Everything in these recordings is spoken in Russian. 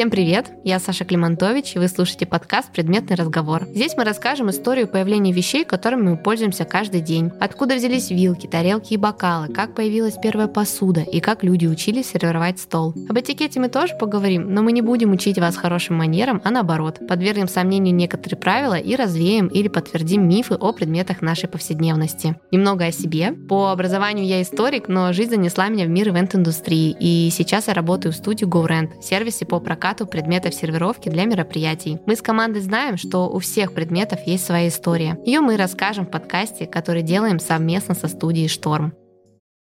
Всем привет! Я Саша Климантович, и вы слушаете подкаст «Предметный разговор». Здесь мы расскажем историю появления вещей, которыми мы пользуемся каждый день. Откуда взялись вилки, тарелки и бокалы, как появилась первая посуда и как люди учились сервировать стол. Об этикете мы тоже поговорим, но мы не будем учить вас хорошим манерам, а наоборот, подвергнем сомнению некоторые правила и развеем или подтвердим мифы о предметах нашей повседневности. Немного о себе. По образованию я историк, но жизнь занесла меня в мир ивент-индустрии, и сейчас я работаю в студии GoRent, сервисе по прокату прокату предметов сервировки для мероприятий. Мы с командой знаем, что у всех предметов есть своя история. Ее мы расскажем в подкасте, который делаем совместно со студией «Шторм».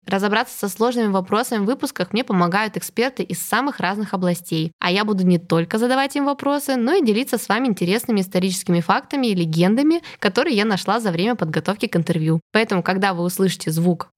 Разобраться со сложными вопросами в выпусках мне помогают эксперты из самых разных областей, а я буду не только задавать им вопросы, но и делиться с вами интересными историческими фактами и легендами, которые я нашла за время подготовки к интервью. Поэтому, когда вы услышите звук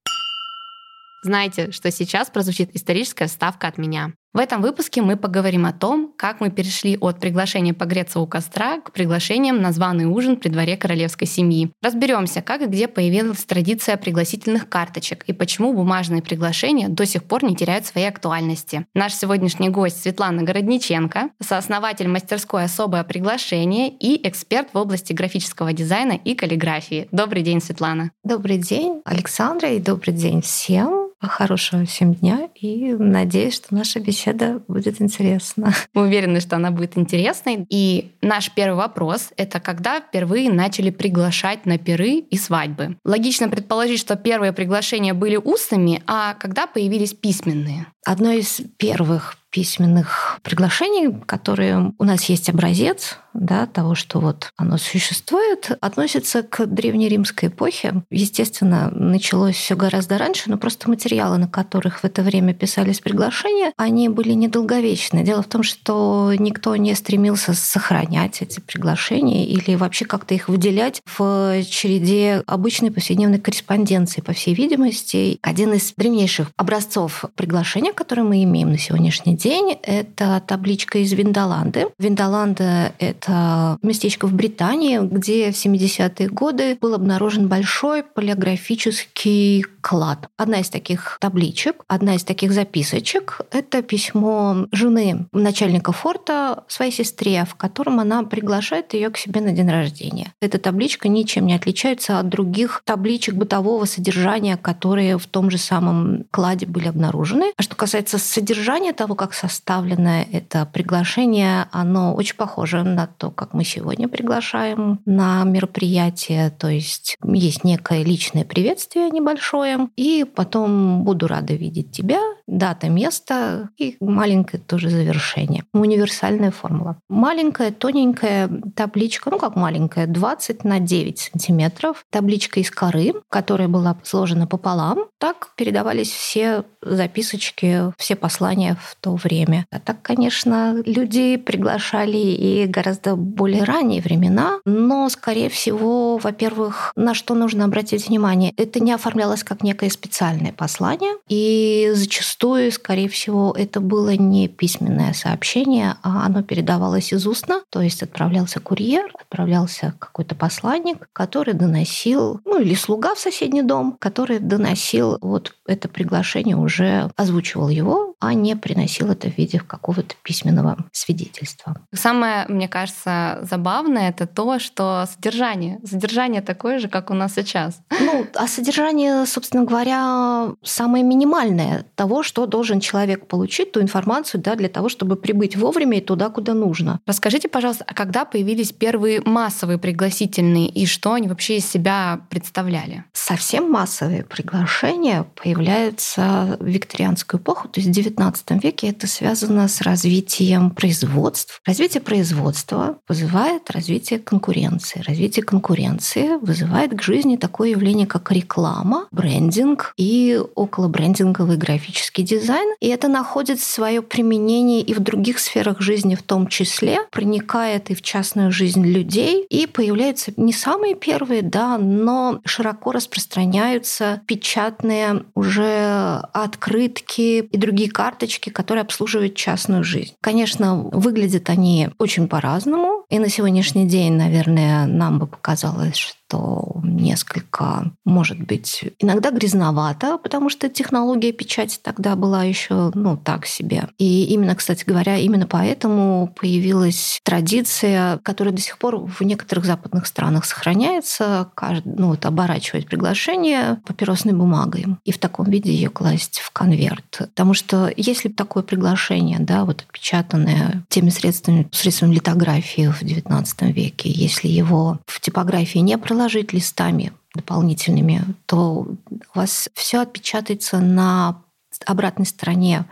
Знайте, что сейчас прозвучит историческая вставка от меня. В этом выпуске мы поговорим о том, как мы перешли от приглашения погреться у костра к приглашениям на званый ужин при дворе королевской семьи. Разберемся, как и где появилась традиция пригласительных карточек и почему бумажные приглашения до сих пор не теряют своей актуальности. Наш сегодняшний гость Светлана Городниченко, сооснователь мастерской «Особое приглашение» и эксперт в области графического дизайна и каллиграфии. Добрый день, Светлана. Добрый день, Александра, и добрый день всем. Хорошего всем дня и надеюсь, что наша беседа будет интересна. Мы уверены, что она будет интересной. И наш первый вопрос — это когда впервые начали приглашать на пиры и свадьбы? Логично предположить, что первые приглашения были устными, а когда появились письменные? Одно из первых письменных приглашений, которые у нас есть образец да, того, что вот оно существует, относится к древнеримской эпохе. Естественно, началось все гораздо раньше, но просто материалы, на которых в это время писались приглашения, они были недолговечны. Дело в том, что никто не стремился сохранять эти приглашения или вообще как-то их выделять в череде обычной повседневной корреспонденции, по всей видимости. Один из древнейших образцов приглашения, который мы имеем на сегодняшний день, это табличка из Виндоланды. Виндоланда — это это местечко в Британии, где в 70-е годы был обнаружен большой полиографический клад. Одна из таких табличек, одна из таких записочек — это письмо жены начальника форта своей сестре, в котором она приглашает ее к себе на день рождения. Эта табличка ничем не отличается от других табличек бытового содержания, которые в том же самом кладе были обнаружены. А что касается содержания того, как составлено это приглашение, оно очень похоже на то, как мы сегодня приглашаем на мероприятие. То есть есть некое личное приветствие небольшое, и потом буду рада видеть тебя, дата, место и маленькое тоже завершение. Универсальная формула. Маленькая, тоненькая табличка, ну как маленькая, 20 на 9 сантиметров. Табличка из коры, которая была сложена пополам. Так передавались все записочки, все послания в то время. А так, конечно, люди приглашали и гораздо более ранние времена, но, скорее всего, во-первых, на что нужно обратить внимание, это не оформлялось как некое специальное послание, и зачастую, скорее всего, это было не письменное сообщение, а оно передавалось из устно, то есть отправлялся курьер, отправлялся какой-то посланник, который доносил, ну или слуга в соседний дом, который доносил вот это приглашение уже озвучивал его, а не приносил это в виде какого-то письменного свидетельства. Самое, мне кажется, забавное это то, что содержание, содержание такое же, как у нас сейчас. Ну, а содержание, собственно говоря, самое минимальное того, что должен человек получить, ту информацию, да, для того, чтобы прибыть вовремя и туда, куда нужно. Расскажите, пожалуйста, а когда появились первые массовые пригласительные и что они вообще из себя представляли? Совсем массовые приглашения появляются в викторианскую эпоху, то есть в XIX веке это связано с развитием производств. Развитие производства вызывает развитие конкуренции. Развитие конкуренции вызывает к жизни такое явление, как реклама, брендинг и околобрендинговый графический дизайн. И это находит свое применение и в других сферах жизни в том числе, проникает и в частную жизнь людей, и появляются не самые первые, да, но широко распространяются печатные уже от открытки и другие карточки, которые обслуживают частную жизнь. Конечно, выглядят они очень по-разному. И на сегодняшний день, наверное, нам бы показалось, что несколько, может быть, иногда грязновато, потому что технология печати тогда была еще, ну, так себе. И именно, кстати говоря, именно поэтому появилась традиция, которая до сих пор в некоторых западных странах сохраняется, ну, вот оборачивать приглашение папиросной бумагой и в таком виде ее класть в конверт. Потому что если такое приглашение, да, вот отпечатанное теми средствами, средствами литографии в XIX веке, если его в типографии не проложить листами дополнительными, то у вас все отпечатается на обратной стороне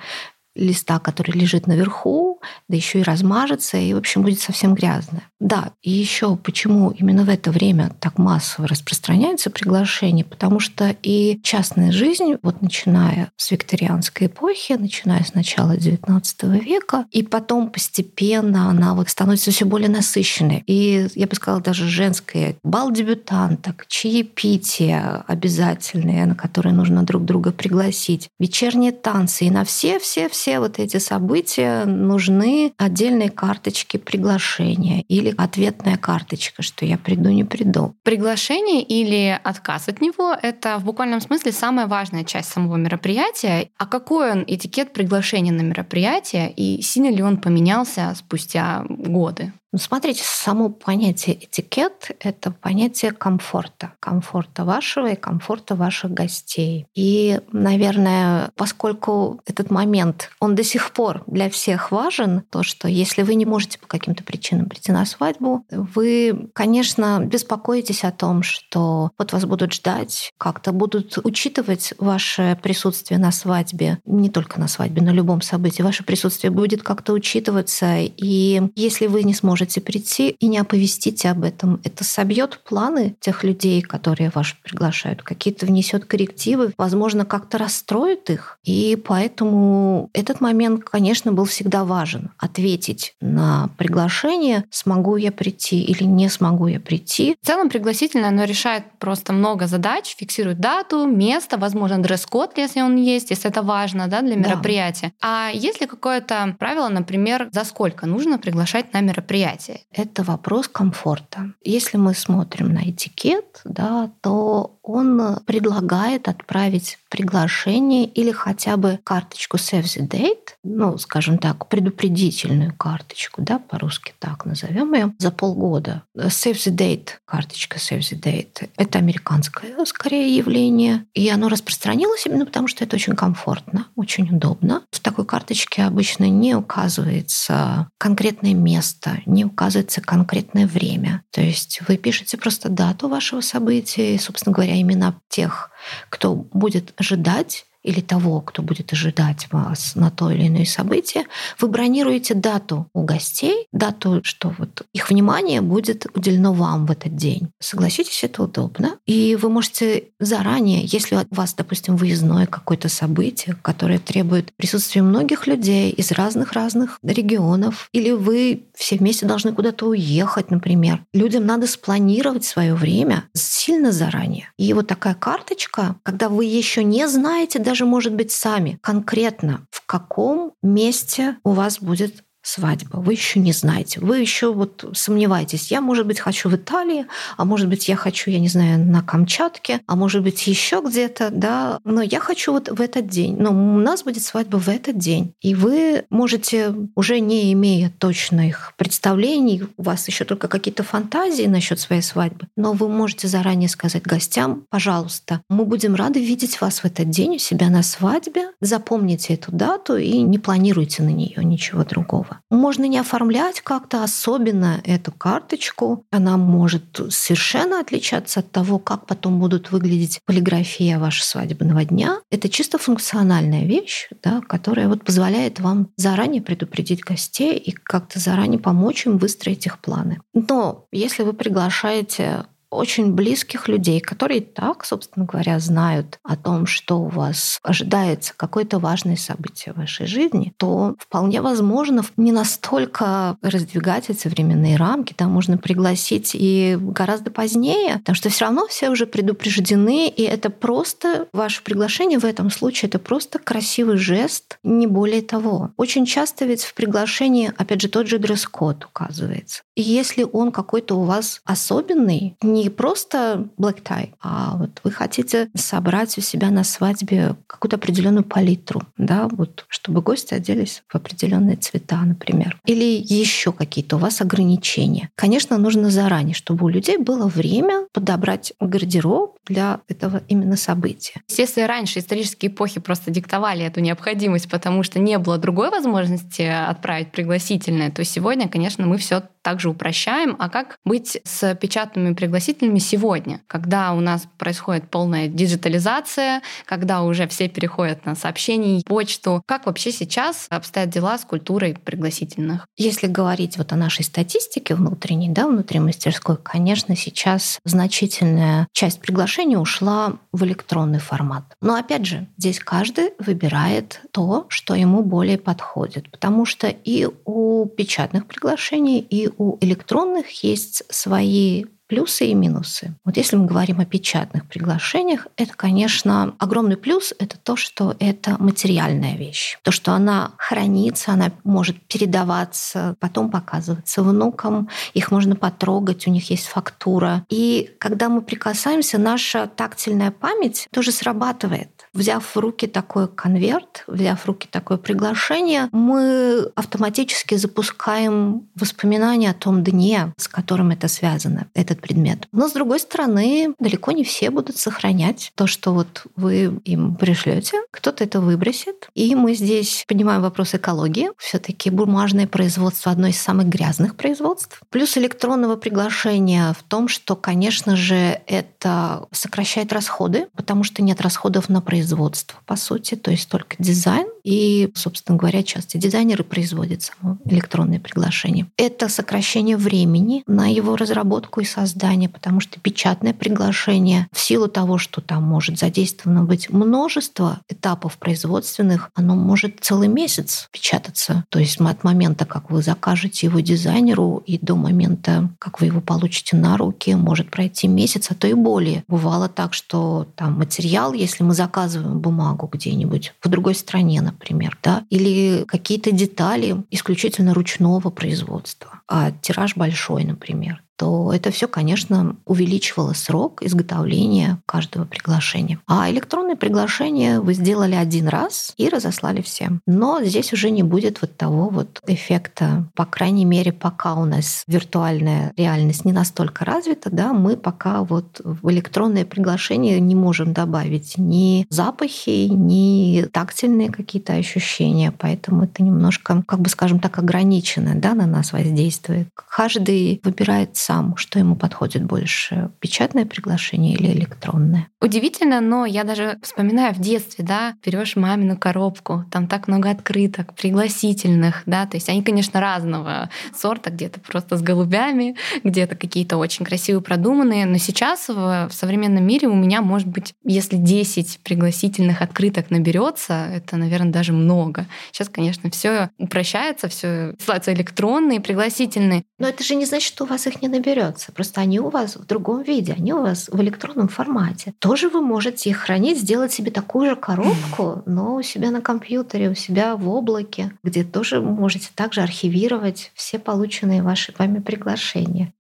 листа, который лежит наверху, да еще и размажется, и, в общем, будет совсем грязно. Да, и еще почему именно в это время так массово распространяются приглашения, потому что и частная жизнь, вот начиная с викторианской эпохи, начиная с начала XIX века, и потом постепенно она вот становится все более насыщенной. И я бы сказала, даже женская бал дебютанток, чаепитие обязательные, на которые нужно друг друга пригласить, вечерние танцы, и на все-все-все все вот эти события нужны отдельные карточки приглашения или ответная карточка, что я приду, не приду. Приглашение или отказ от него — это в буквальном смысле самая важная часть самого мероприятия. А какой он этикет приглашения на мероприятие и сильно ли он поменялся спустя годы? Ну, смотрите, само понятие этикет — это понятие комфорта. Комфорта вашего и комфорта ваших гостей. И, наверное, поскольку этот момент, он до сих пор для всех важен, то, что если вы не можете по каким-то причинам прийти на свадьбу, вы, конечно, беспокоитесь о том, что вот вас будут ждать, как-то будут учитывать ваше присутствие на свадьбе, не только на свадьбе, на любом событии. Ваше присутствие будет как-то учитываться. И если вы не сможете можете прийти и не оповестить об этом. Это собьет планы тех людей, которые вас приглашают, какие-то внесет коррективы, возможно, как-то расстроит их. И поэтому этот момент, конечно, был всегда важен. Ответить на приглашение, смогу я прийти или не смогу я прийти. В целом пригласительное, оно решает просто много задач, фиксирует дату, место, возможно, дресс-код, если он есть, если это важно да, для мероприятия. Да. А есть ли какое-то правило, например, за сколько нужно приглашать на мероприятие? Мероприятие. Это вопрос комфорта. Если мы смотрим на этикет, да, то он предлагает отправить приглашение или хотя бы карточку Save the Date, ну, скажем так, предупредительную карточку, да, по-русски так назовем ее, за полгода. Save the Date, карточка Save the Date, это американское скорее явление, и оно распространилось именно потому, что это очень комфортно, очень удобно. В такой карточке обычно не указывается конкретное место, не указывается конкретное время. То есть вы пишете просто дату вашего события и, собственно говоря, имена тех, кто будет ожидать или того, кто будет ожидать вас на то или иное событие, вы бронируете дату у гостей, дату, что вот их внимание будет уделено вам в этот день. Согласитесь, это удобно. И вы можете заранее, если у вас, допустим, выездное какое-то событие, которое требует присутствия многих людей из разных-разных регионов, или вы все вместе должны куда-то уехать, например, людям надо спланировать свое время сильно заранее. И вот такая карточка, когда вы еще не знаете, даже, может быть, сами конкретно, в каком месте у вас будет свадьба. Вы еще не знаете. Вы еще вот сомневаетесь. Я, может быть, хочу в Италии, а может быть, я хочу, я не знаю, на Камчатке, а может быть, еще где-то, да. Но я хочу вот в этот день. Но у нас будет свадьба в этот день. И вы можете, уже не имея точных представлений, у вас еще только какие-то фантазии насчет своей свадьбы, но вы можете заранее сказать гостям, пожалуйста, мы будем рады видеть вас в этот день у себя на свадьбе. Запомните эту дату и не планируйте на нее ничего другого этого. Можно не оформлять как-то особенно эту карточку. Она может совершенно отличаться от того, как потом будут выглядеть полиграфия вашего свадебного дня. Это чисто функциональная вещь, да, которая вот позволяет вам заранее предупредить гостей и как-то заранее помочь им выстроить их планы. Но если вы приглашаете очень близких людей, которые так, собственно говоря, знают о том, что у вас ожидается какое-то важное событие в вашей жизни, то вполне возможно не настолько раздвигать эти временные рамки. Там можно пригласить и гораздо позднее, потому что все равно все уже предупреждены, и это просто ваше приглашение в этом случае это просто красивый жест, не более того. Очень часто ведь в приглашении, опять же, тот же дресс-код указывается. И если он какой-то у вас особенный, не не просто black tie, а вот вы хотите собрать у себя на свадьбе какую-то определенную палитру, да, вот чтобы гости оделись в определенные цвета, например. Или еще какие-то у вас ограничения. Конечно, нужно заранее, чтобы у людей было время подобрать гардероб для этого именно события. Если раньше исторические эпохи просто диктовали эту необходимость, потому что не было другой возможности отправить пригласительное, то сегодня, конечно, мы все также упрощаем. А как быть с печатными пригласительными сегодня, когда у нас происходит полная диджитализация, когда уже все переходят на сообщения, почту? Как вообще сейчас обстоят дела с культурой пригласительных? Если говорить вот о нашей статистике внутренней, да, внутри мастерской, конечно, сейчас значительная часть приглашений ушла в электронный формат. Но опять же, здесь каждый выбирает то, что ему более подходит, потому что и у печатных приглашений, и у электронных есть свои плюсы и минусы. Вот если мы говорим о печатных приглашениях, это, конечно, огромный плюс — это то, что это материальная вещь. То, что она хранится, она может передаваться, потом показываться внукам, их можно потрогать, у них есть фактура. И когда мы прикасаемся, наша тактильная память тоже срабатывает. Взяв в руки такой конверт, взяв в руки такое приглашение, мы автоматически запускаем воспоминания о том дне, с которым это связано, этот предмет. Но, с другой стороны, далеко не все будут сохранять то, что вот вы им пришлете. Кто-то это выбросит. И мы здесь поднимаем вопрос экологии. все таки бумажное производство одно из самых грязных производств. Плюс электронного приглашения в том, что, конечно же, это сокращает расходы, потому что нет расходов на производство по сути, то есть только дизайн. И, собственно говоря, часто дизайнеры производят само электронные приглашения. Это сокращение времени на его разработку и создание, потому что печатное приглашение в силу того, что там может задействовано быть множество этапов производственных, оно может целый месяц печататься. То есть от момента, как вы закажете его дизайнеру, и до момента, как вы его получите на руки, может пройти месяц, а то и более. Бывало так, что там материал, если мы заказываем бумагу где-нибудь в другой стране, например, да, или какие-то детали исключительно ручного производства, а тираж большой, например, то это все, конечно, увеличивало срок изготовления каждого приглашения. А электронное приглашение вы сделали один раз и разослали всем. Но здесь уже не будет вот того вот эффекта, по крайней мере, пока у нас виртуальная реальность не настолько развита, да, мы пока вот в электронное приглашение не можем добавить ни запахи, ни тактильные какие-то ощущения, поэтому это немножко, как бы скажем так, ограничено, да, на нас воздействует. Каждый выбирает сам сам, что ему подходит больше, печатное приглашение или электронное. Удивительно, но я даже вспоминаю в детстве, да, берешь мамину коробку, там так много открыток, пригласительных, да, то есть они, конечно, разного сорта, где-то просто с голубями, где-то какие-то очень красивые, продуманные, но сейчас в, в современном мире у меня, может быть, если 10 пригласительных открыток наберется, это, наверное, даже много. Сейчас, конечно, все упрощается, все ссылаются электронные, пригласительные. Но это же не значит, что у вас их не наберется берется. Просто они у вас в другом виде, они у вас в электронном формате. Тоже вы можете их хранить, сделать себе такую же коробку, но у себя на компьютере, у себя в облаке, где тоже можете также архивировать все полученные ваши вами приглашения.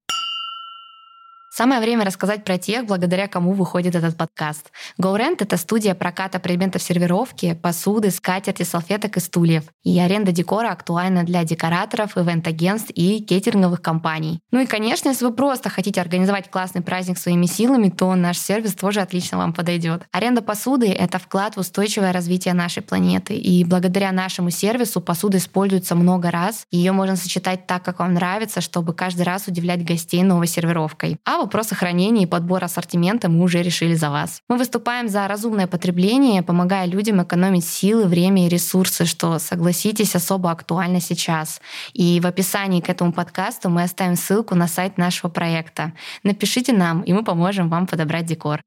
Самое время рассказать про тех, благодаря кому выходит этот подкаст. GoRent — это студия проката предметов сервировки, посуды, скатерти, салфеток и стульев. И аренда декора актуальна для декораторов, ивент-агентств и кейтеринговых компаний. Ну и, конечно, если вы просто хотите организовать классный праздник своими силами, то наш сервис тоже отлично вам подойдет. Аренда посуды — это вклад в устойчивое развитие нашей планеты. И благодаря нашему сервису посуда используется много раз. Ее можно сочетать так, как вам нравится, чтобы каждый раз удивлять гостей новой сервировкой. А вопросы хранения и подбора ассортимента мы уже решили за вас. Мы выступаем за разумное потребление, помогая людям экономить силы, время и ресурсы, что, согласитесь, особо актуально сейчас. И в описании к этому подкасту мы оставим ссылку на сайт нашего проекта. Напишите нам, и мы поможем вам подобрать декор.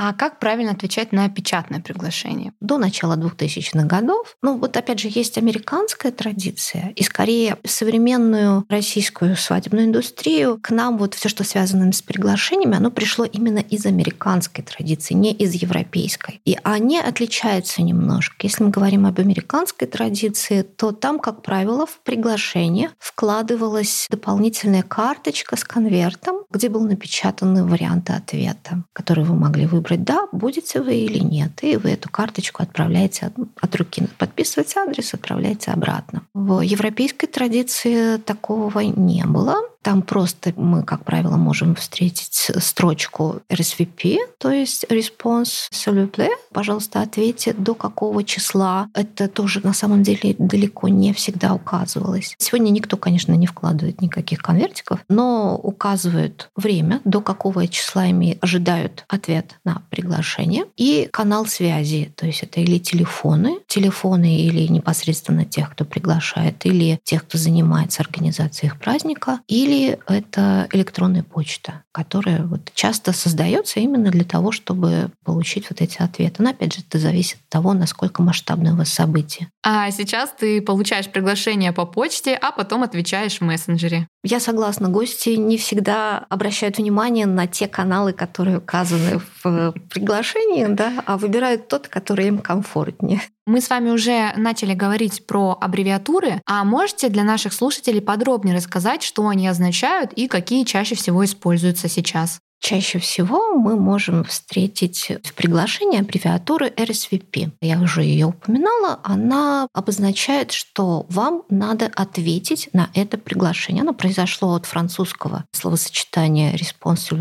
А как правильно отвечать на печатное приглашение? До начала 2000-х годов, ну вот опять же, есть американская традиция, и скорее современную российскую свадебную индустрию к нам вот все, что связано с приглашениями, оно пришло именно из американской традиции, не из европейской. И они отличаются немножко. Если мы говорим об американской традиции, то там, как правило, в приглашение вкладывалась дополнительная карточка с конвертом, где был напечатаны варианты ответа, которые вы могли выбрать «да», будете вы или нет. И вы эту карточку отправляете от, от руки. Подписываете адрес, отправляете обратно. В европейской традиции такого не было. Там просто мы, как правило, можем встретить строчку RSVP, то есть response vous Пожалуйста, ответьте, до какого числа. Это тоже на самом деле далеко не всегда указывалось. Сегодня никто, конечно, не вкладывает никаких конвертиков, но указывают время, до какого числа ими ожидают ответ на приглашение, и канал связи, то есть это или телефоны, телефоны или непосредственно тех, кто приглашает, или тех, кто занимается организацией их праздника, или или это электронная почта, которая вот часто создается именно для того, чтобы получить вот эти ответы. Но опять же, это зависит от того, насколько масштабное у вас событие. А сейчас ты получаешь приглашение по почте, а потом отвечаешь в мессенджере. Я согласна, гости не всегда обращают внимание на те каналы, которые указаны в приглашении, да, а выбирают тот, который им комфортнее. Мы с вами уже начали говорить про аббревиатуры, а можете для наших слушателей подробнее рассказать, что они означают и какие чаще всего используются сейчас? Чаще всего мы можем встретить в приглашении аббревиатуры RSVP. Я уже ее упоминала. Она обозначает, что вам надо ответить на это приглашение. Оно произошло от французского словосочетания «response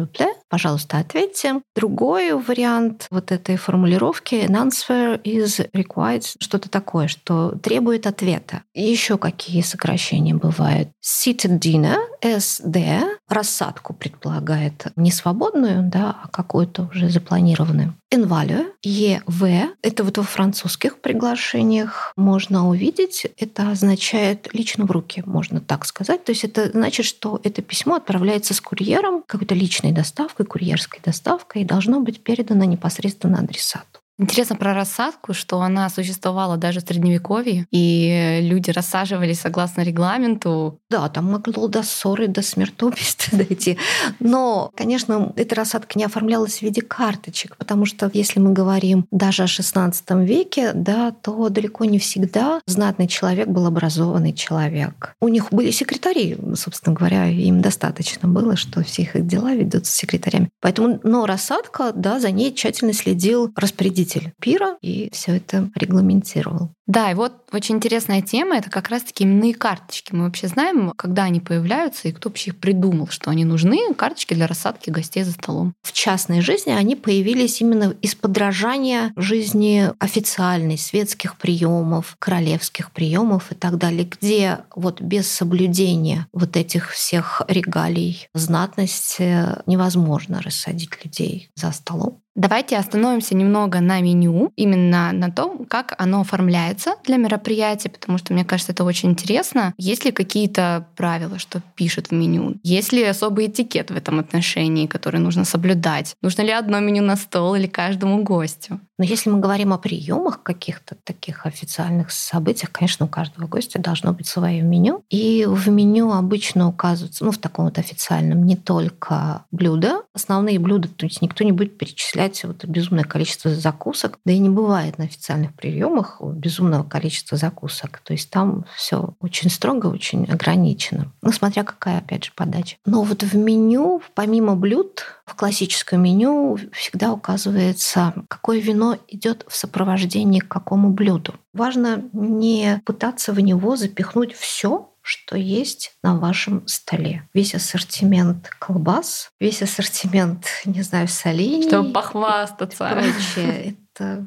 пожалуйста, ответьте. Другой вариант вот этой формулировки an answer is required, что-то такое, что требует ответа. Еще какие сокращения бывают? Seated dinner, SD, рассадку предполагает не свободную, да, а какую-то уже запланированную. Invalue, EV, это вот во французских приглашениях можно увидеть, это означает лично в руки, можно так сказать. То есть это значит, что это письмо отправляется с курьером, какой-то личной доставкой, курьерской доставкой, и должно быть передано непосредственно адресату. Интересно про рассадку, что она существовала даже в Средневековье, и люди рассаживались согласно регламенту. Да, там могло до ссоры, до смертоубийства дойти. Но, конечно, эта рассадка не оформлялась в виде карточек, потому что если мы говорим даже о XVI веке, да, то далеко не всегда знатный человек был образованный человек. У них были секретари, собственно говоря, им достаточно было, что все их дела ведутся секретарями. Поэтому, но рассадка, да, за ней тщательно следил распорядитель руководитель пира и все это регламентировал. Да, и вот очень интересная тема — это как раз-таки именные карточки. Мы вообще знаем, когда они появляются и кто вообще их придумал, что они нужны, карточки для рассадки гостей за столом. В частной жизни они появились именно из подражания жизни официальной, светских приемов, королевских приемов и так далее, где вот без соблюдения вот этих всех регалий знатности невозможно рассадить людей за столом. Давайте остановимся немного на меню, именно на том, как оно оформляется для мероприятия, потому что мне кажется, это очень интересно. Есть ли какие-то правила, что пишут в меню? Есть ли особый этикет в этом отношении, который нужно соблюдать? Нужно ли одно меню на стол или каждому гостю? Но если мы говорим о приемах каких-то таких официальных событиях, конечно, у каждого гостя должно быть свое меню. И в меню обычно указываются, ну, в таком вот официальном, не только блюда, основные блюда, то есть никто не будет перечислять вот безумное количество закусок. Да и не бывает на официальных приемах безумного количества закусок. То есть там все очень строго, очень ограничено. Ну, смотря какая, опять же, подача. Но вот в меню, помимо блюд, в классическом меню всегда указывается, какое вино идет в сопровождении к какому блюду. Важно не пытаться в него запихнуть все, что есть на вашем столе. Весь ассортимент колбас, весь ассортимент, не знаю, солений. Чтобы похвастаться. И прочее это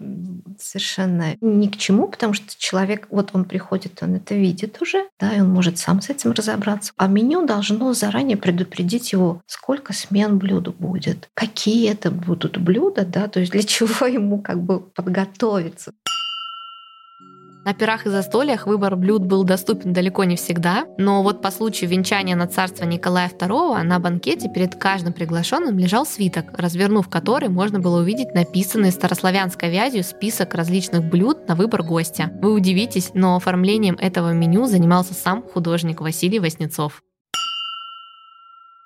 совершенно ни к чему, потому что человек, вот он приходит, он это видит уже, да, и он может сам с этим разобраться. А меню должно заранее предупредить его, сколько смен блюда будет, какие это будут блюда, да, то есть для чего ему как бы подготовиться. На пирах и застольях выбор блюд был доступен далеко не всегда, но вот по случаю венчания на царство Николая II на банкете перед каждым приглашенным лежал свиток, развернув который можно было увидеть написанный старославянской вязью список различных блюд на выбор гостя. Вы удивитесь, но оформлением этого меню занимался сам художник Василий Васнецов.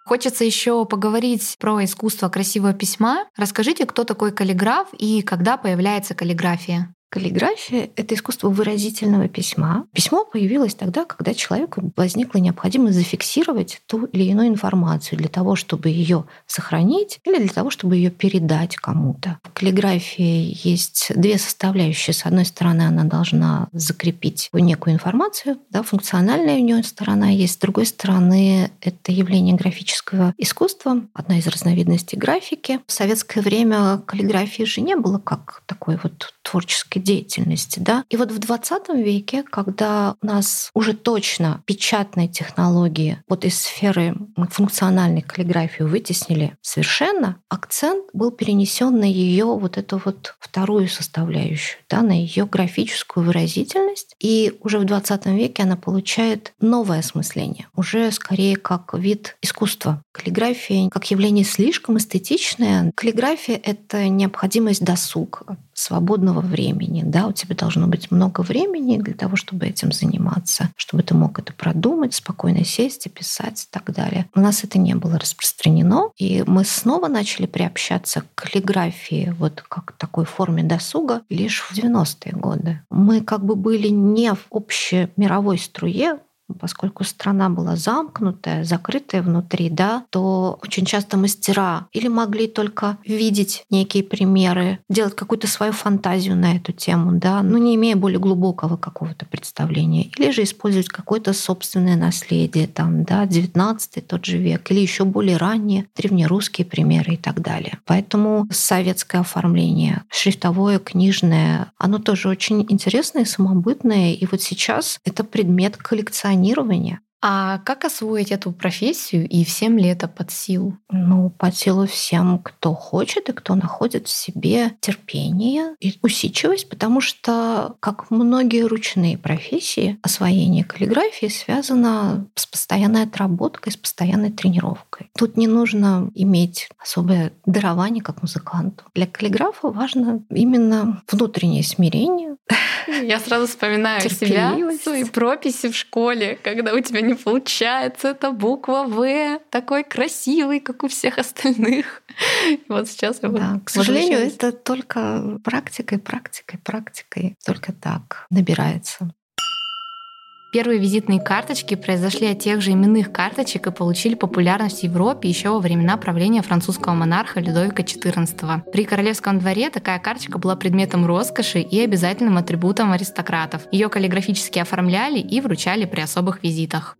Хочется еще поговорить про искусство красивого письма. Расскажите, кто такой каллиграф и когда появляется каллиграфия? Каллиграфия — это искусство выразительного письма. Письмо появилось тогда, когда человеку возникла необходимость зафиксировать ту или иную информацию для того, чтобы ее сохранить или для того, чтобы ее передать кому-то. В каллиграфии есть две составляющие. С одной стороны, она должна закрепить некую информацию, да, функциональная у нее сторона есть. С другой стороны, это явление графического искусства, одна из разновидностей графики. В советское время каллиграфии же не было как такой вот творческой деятельности. Да? И вот в 20 веке, когда у нас уже точно печатные технологии вот из сферы функциональной каллиграфии вытеснили совершенно, акцент был перенесен на ее вот эту вот вторую составляющую, да, на ее графическую выразительность. И уже в 20 веке она получает новое осмысление, уже скорее как вид искусства. Каллиграфия как явление слишком эстетичное. Каллиграфия — это необходимость досуга, свободного времени. Да? У тебя должно быть много времени для того, чтобы этим заниматься, чтобы ты мог это продумать, спокойно сесть и писать и так далее. У нас это не было распространено, и мы снова начали приобщаться к каллиграфии вот как такой форме досуга лишь в 90-е годы. Мы как бы были не в общей мировой струе, поскольку страна была замкнутая, закрытая внутри, да, то очень часто мастера или могли только видеть некие примеры, делать какую-то свою фантазию на эту тему, да, но не имея более глубокого какого-то представления, или же использовать какое-то собственное наследие, там, да, 19 тот же век, или еще более ранние древнерусские примеры и так далее. Поэтому советское оформление, шрифтовое, книжное, оно тоже очень интересное, самобытное, и вот сейчас это предмет коллекционирования позиционирования. А как освоить эту профессию и всем ли это под силу? Ну, под силу всем, кто хочет и кто находит в себе терпение и усидчивость, потому что, как многие ручные профессии, освоение каллиграфии связано с постоянной отработкой, с постоянной тренировкой. Тут не нужно иметь особое дарование как музыканту. Для каллиграфа важно именно внутреннее смирение. Я сразу вспоминаю себя, свои прописи в школе, когда у тебя не получается эта буква В, такой красивый, как у всех остальных. Вот сейчас я да, к сожалению, это только практикой, практикой, практикой. Только так набирается. Первые визитные карточки произошли от тех же именных карточек и получили популярность в Европе еще во времена правления французского монарха Людовика XIV. При королевском дворе такая карточка была предметом роскоши и обязательным атрибутом аристократов. Ее каллиграфически оформляли и вручали при особых визитах.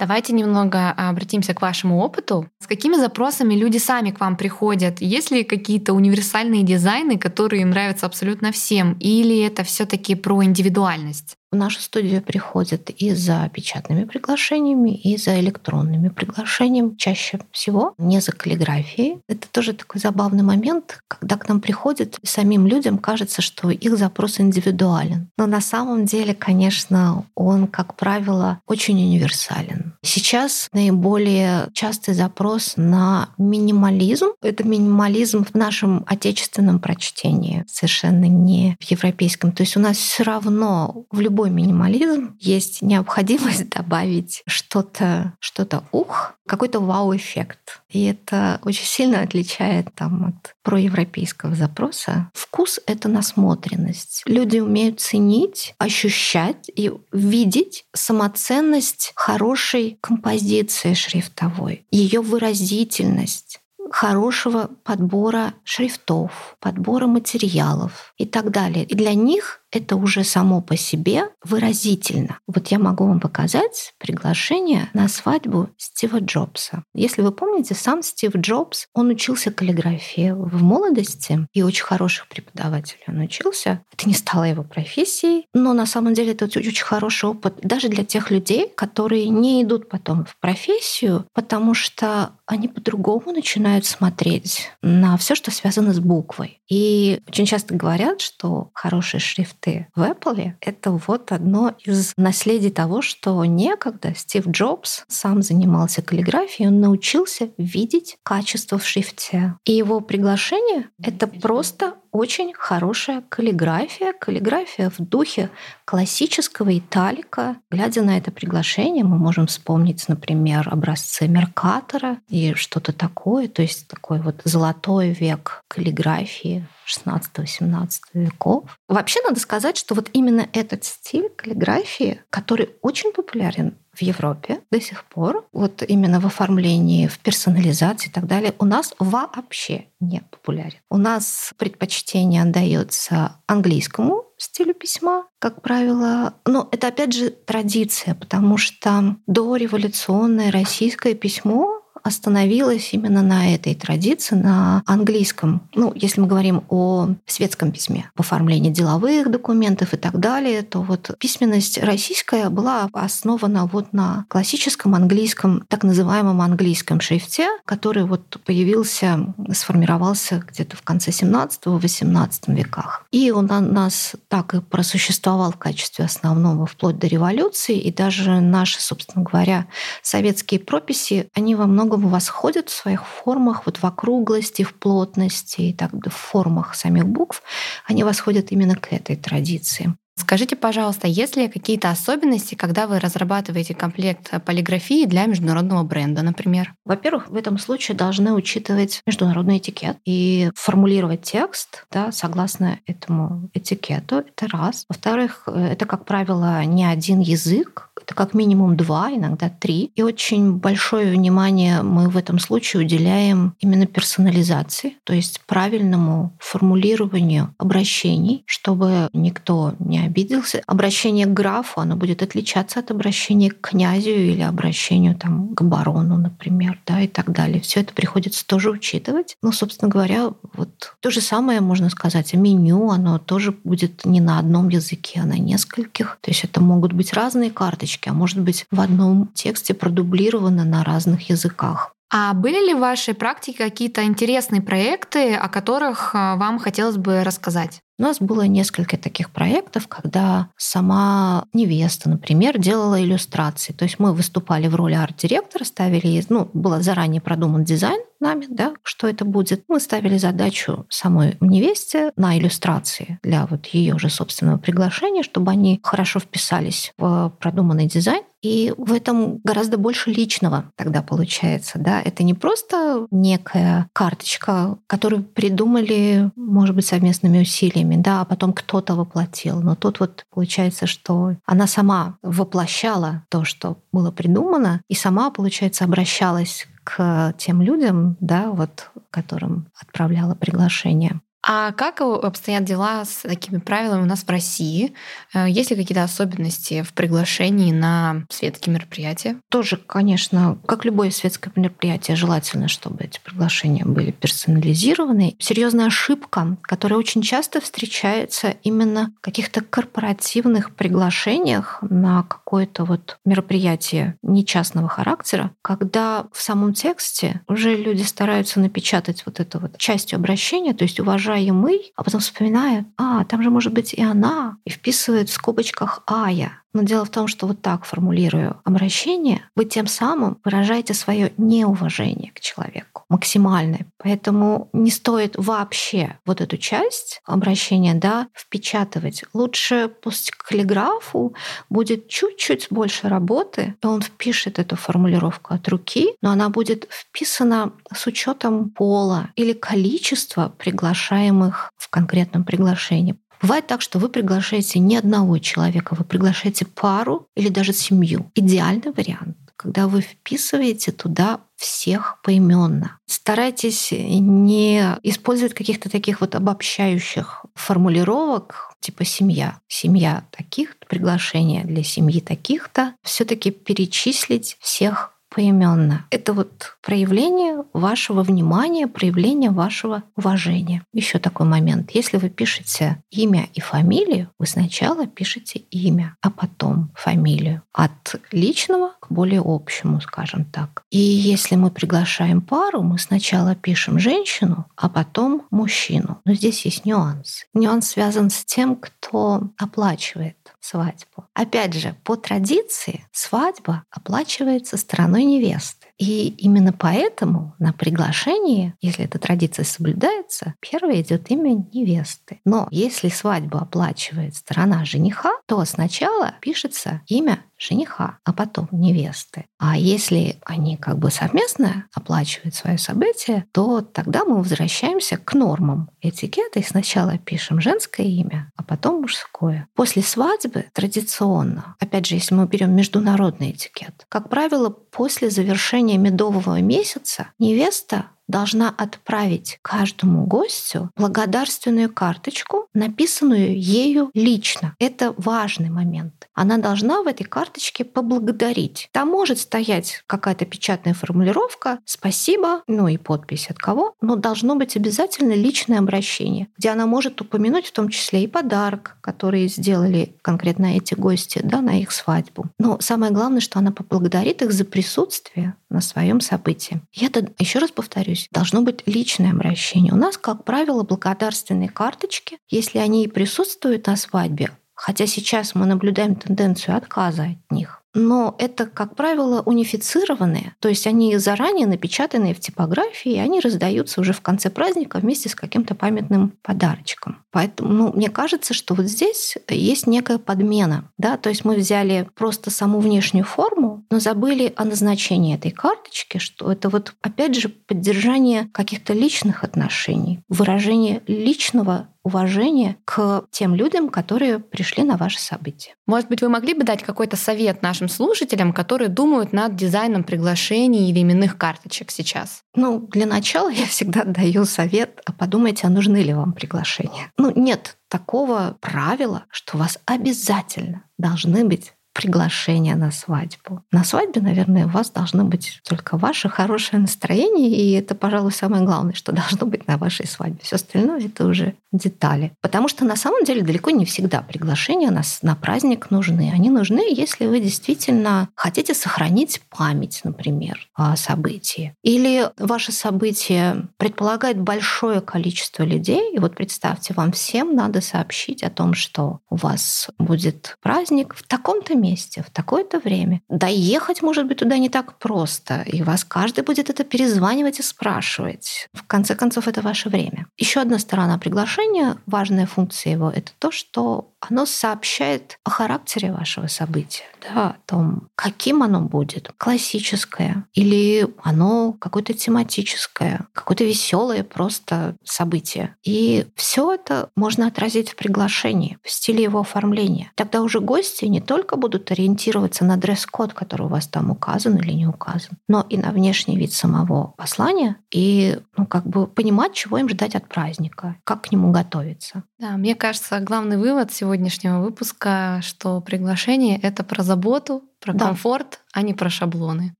Давайте немного обратимся к вашему опыту. С какими запросами люди сами к вам приходят? Есть ли какие-то универсальные дизайны, которые нравятся абсолютно всем? Или это все таки про индивидуальность? В нашу студию приходят и за печатными приглашениями, и за электронными приглашениями. Чаще всего не за каллиграфией. Это тоже такой забавный момент, когда к нам приходят, и самим людям кажется, что их запрос индивидуален. Но на самом деле, конечно, он, как правило, очень универсален. Сейчас наиболее частый запрос на минимализм. Это минимализм в нашем отечественном прочтении, совершенно не в европейском. То есть у нас все равно в любом любой минимализм есть необходимость добавить что-то, что-то ух, какой-то вау-эффект. И это очень сильно отличает там, от проевропейского запроса. Вкус — это насмотренность. Люди умеют ценить, ощущать и видеть самоценность хорошей композиции шрифтовой, ее выразительность хорошего подбора шрифтов, подбора материалов и так далее. И для них это уже само по себе выразительно. Вот я могу вам показать приглашение на свадьбу Стива Джобса. Если вы помните, сам Стив Джобс, он учился каллиграфии в молодости, и очень хороших преподавателей он учился. Это не стало его профессией, но на самом деле это очень хороший опыт даже для тех людей, которые не идут потом в профессию, потому что они по-другому начинают смотреть на все, что связано с буквой. И очень часто говорят, что хороший шрифт шрифты в Apple — это вот одно из наследий того, что некогда Стив Джобс сам занимался каллиграфией, он научился видеть качество в шрифте. И его приглашение — это просто очень хорошая каллиграфия, каллиграфия в духе классического италика. Глядя на это приглашение, мы можем вспомнить, например, образцы Меркатора и что-то такое, то есть такой вот золотой век каллиграфии 16-17 веков. Вообще надо сказать, что вот именно этот стиль каллиграфии, который очень популярен в Европе до сих пор, вот именно в оформлении, в персонализации и так далее, у нас вообще не популярен. У нас предпочтение отдается английскому стилю письма, как правило. Но это опять же традиция, потому что дореволюционное российское письмо остановилась именно на этой традиции, на английском. Ну, если мы говорим о светском письме, в оформлении деловых документов и так далее, то вот письменность российская была основана вот на классическом английском, так называемом английском шрифте, который вот появился, сформировался где-то в конце 17-18 веках. И он у нас так и просуществовал в качестве основного вплоть до революции, и даже наши, собственно говоря, советские прописи, они во многом многом восходят в своих формах, вот в округлости, в плотности и так в формах самих букв, они восходят именно к этой традиции. Скажите, пожалуйста, есть ли какие-то особенности, когда вы разрабатываете комплект полиграфии для международного бренда, например? Во-первых, в этом случае должны учитывать международный этикет и формулировать текст да, согласно этому этикету. Это раз. Во-вторых, это, как правило, не один язык, это как минимум два, иногда три. И очень большое внимание мы в этом случае уделяем именно персонализации, то есть правильному формулированию обращений, чтобы никто не обиделся. Обращение к графу, оно будет отличаться от обращения к князю или обращению там, к барону, например, да, и так далее. Все это приходится тоже учитывать. Ну, собственно говоря, вот то же самое можно сказать о меню, оно тоже будет не на одном языке, а на нескольких. То есть это могут быть разные карточки, а может быть в одном тексте продублировано на разных языках. А были ли в вашей практике какие-то интересные проекты, о которых э, вам хотелось бы рассказать? У нас было несколько таких проектов, когда сама невеста, например, делала иллюстрации. То есть мы выступали в роли арт-директора, ставили, ну, был заранее продуман дизайн нами, да, что это будет. Мы ставили задачу самой невесте на иллюстрации для вот ее же собственного приглашения, чтобы они хорошо вписались в продуманный дизайн. И в этом гораздо больше личного тогда получается. Да? Это не просто некая карточка, которую придумали, может быть, совместными усилиями, да, а потом кто-то воплотил. Но тут вот получается, что она сама воплощала то, что было придумано, и сама, получается, обращалась к тем людям, да, вот, которым отправляла приглашение. А как обстоят дела с такими правилами у нас в России? Э, есть ли какие-то особенности в приглашении на светские мероприятия? Тоже, конечно, как любое светское мероприятие, желательно, чтобы эти приглашения были персонализированы. Серьезная ошибка, которая очень часто встречается именно в каких-то корпоративных приглашениях на какое-то вот мероприятие нечастного характера, когда в самом тексте уже люди стараются напечатать вот это вот частью обращения, то есть уважать уважаемый, а потом вспоминает, а, там же может быть и она, и вписывает в скобочках «ая». Но дело в том, что вот так формулирую обращение, вы тем самым выражаете свое неуважение к человеку максимальное. Поэтому не стоит вообще вот эту часть обращения да, впечатывать. Лучше пусть каллиграфу будет чуть-чуть больше работы, и он впишет эту формулировку от руки, но она будет вписана с учетом пола или количества приглашаемых в конкретном приглашении. Бывает так, что вы приглашаете не одного человека, вы приглашаете пару или даже семью. Идеальный вариант когда вы вписываете туда всех поименно. Старайтесь не использовать каких-то таких вот обобщающих формулировок, типа семья. Семья таких, приглашение для семьи таких-то. Все-таки перечислить всех поименно. Это вот проявление вашего внимания, проявление вашего уважения. Еще такой момент. Если вы пишете имя и фамилию, вы сначала пишете имя, а потом фамилию. От личного к более общему, скажем так. И если мы приглашаем пару, мы сначала пишем женщину, а потом мужчину. Но здесь есть нюанс. Нюанс связан с тем, кто оплачивает свадьбу. Опять же, по традиции свадьба оплачивается стороной невесты. И именно поэтому на приглашении, если эта традиция соблюдается, первое идет имя невесты. Но если свадьбу оплачивает сторона жениха, то сначала пишется имя жениха, а потом невесты. А если они как бы совместно оплачивают свое событие, то тогда мы возвращаемся к нормам этикета и сначала пишем женское имя, а потом мужское. После свадьбы традиционно, опять же, если мы берем международный этикет, как правило, после завершения медового месяца невеста должна отправить каждому гостю благодарственную карточку, написанную ею лично. Это важный момент. Она должна в этой карточке поблагодарить. Там может стоять какая-то печатная формулировка «спасибо», ну и подпись от кого, но должно быть обязательно личное обращение, где она может упомянуть в том числе и подарок, который сделали конкретно эти гости да, на их свадьбу. Но самое главное, что она поблагодарит их за присутствие на своем событии. Я еще раз повторюсь, есть должно быть личное обращение. У нас, как правило, благодарственные карточки, если они и присутствуют на свадьбе, хотя сейчас мы наблюдаем тенденцию отказа от них, но это, как правило, унифицированные, то есть они заранее напечатанные в типографии, и они раздаются уже в конце праздника вместе с каким-то памятным подарочком. Поэтому ну, мне кажется, что вот здесь есть некая подмена. Да? То есть мы взяли просто саму внешнюю форму, но забыли о назначении этой карточки, что это вот опять же поддержание каких-то личных отношений, выражение личного уважение к тем людям, которые пришли на ваше событие. Может быть, вы могли бы дать какой-то совет нашим слушателям, которые думают над дизайном приглашений или именных карточек сейчас? Ну, для начала я всегда даю совет, а подумайте, а нужны ли вам приглашения. Ну, нет такого правила, что у вас обязательно должны быть приглашение на свадьбу. На свадьбе, наверное, у вас должно быть только ваше хорошее настроение, и это, пожалуй, самое главное, что должно быть на вашей свадьбе. Все остальное это уже детали. Потому что на самом деле далеко не всегда приглашения нас на праздник нужны. Они нужны, если вы действительно хотите сохранить память, например, о событии. Или ваше событие предполагает большое количество людей, и вот представьте, вам всем надо сообщить о том, что у вас будет праздник в таком-то месте, в такое-то время. Доехать, может быть, туда не так просто, и вас каждый будет это перезванивать и спрашивать. В конце концов, это ваше время. Еще одна сторона приглашения важная функция его, это то, что оно сообщает о характере вашего события, да, о том, каким оно будет, классическое или оно какое-то тематическое, какое-то веселое просто событие. И все это можно отразить в приглашении, в стиле его оформления. Тогда уже гости не только будут ориентироваться на дресс-код, который у вас там указан или не указан, но и на внешний вид самого послания и ну, как бы понимать, чего им ждать от праздника, как к нему готовиться. Да, мне кажется, главный вывод сегодня сегодняшнего выпуска, что приглашение — это про заботу, про да. комфорт, а не про шаблоны.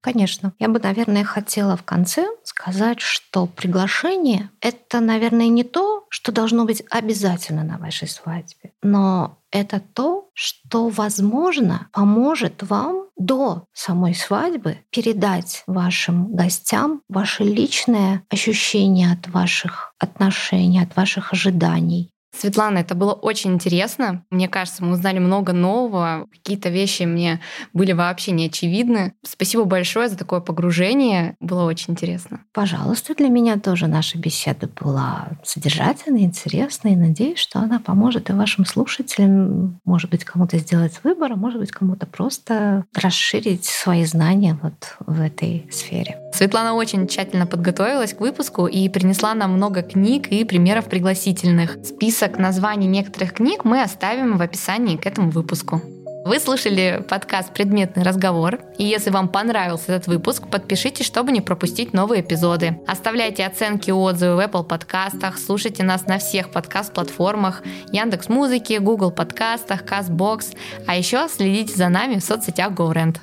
Конечно. Я бы, наверное, хотела в конце сказать, что приглашение — это, наверное, не то, что должно быть обязательно на вашей свадьбе, но это то, что, возможно, поможет вам до самой свадьбы передать вашим гостям ваше личное ощущение от ваших отношений, от ваших ожиданий, Светлана, это было очень интересно. Мне кажется, мы узнали много нового. Какие-то вещи мне были вообще не очевидны. Спасибо большое за такое погружение. Было очень интересно. Пожалуйста, для меня тоже наша беседа была содержательной, интересной. Надеюсь, что она поможет и вашим слушателям, может быть, кому-то сделать выбор, а может быть, кому-то просто расширить свои знания вот в этой сфере. Светлана очень тщательно подготовилась к выпуску и принесла нам много книг и примеров пригласительных. Список Список названий некоторых книг мы оставим в описании к этому выпуску. Вы слушали подкаст «Предметный разговор», и если вам понравился этот выпуск, подпишитесь, чтобы не пропустить новые эпизоды. Оставляйте оценки и отзывы в Apple подкастах, слушайте нас на всех подкаст-платформах, Яндекс Музыки, Google подкастах, CastBox, а еще следите за нами в соцсетях GoRent.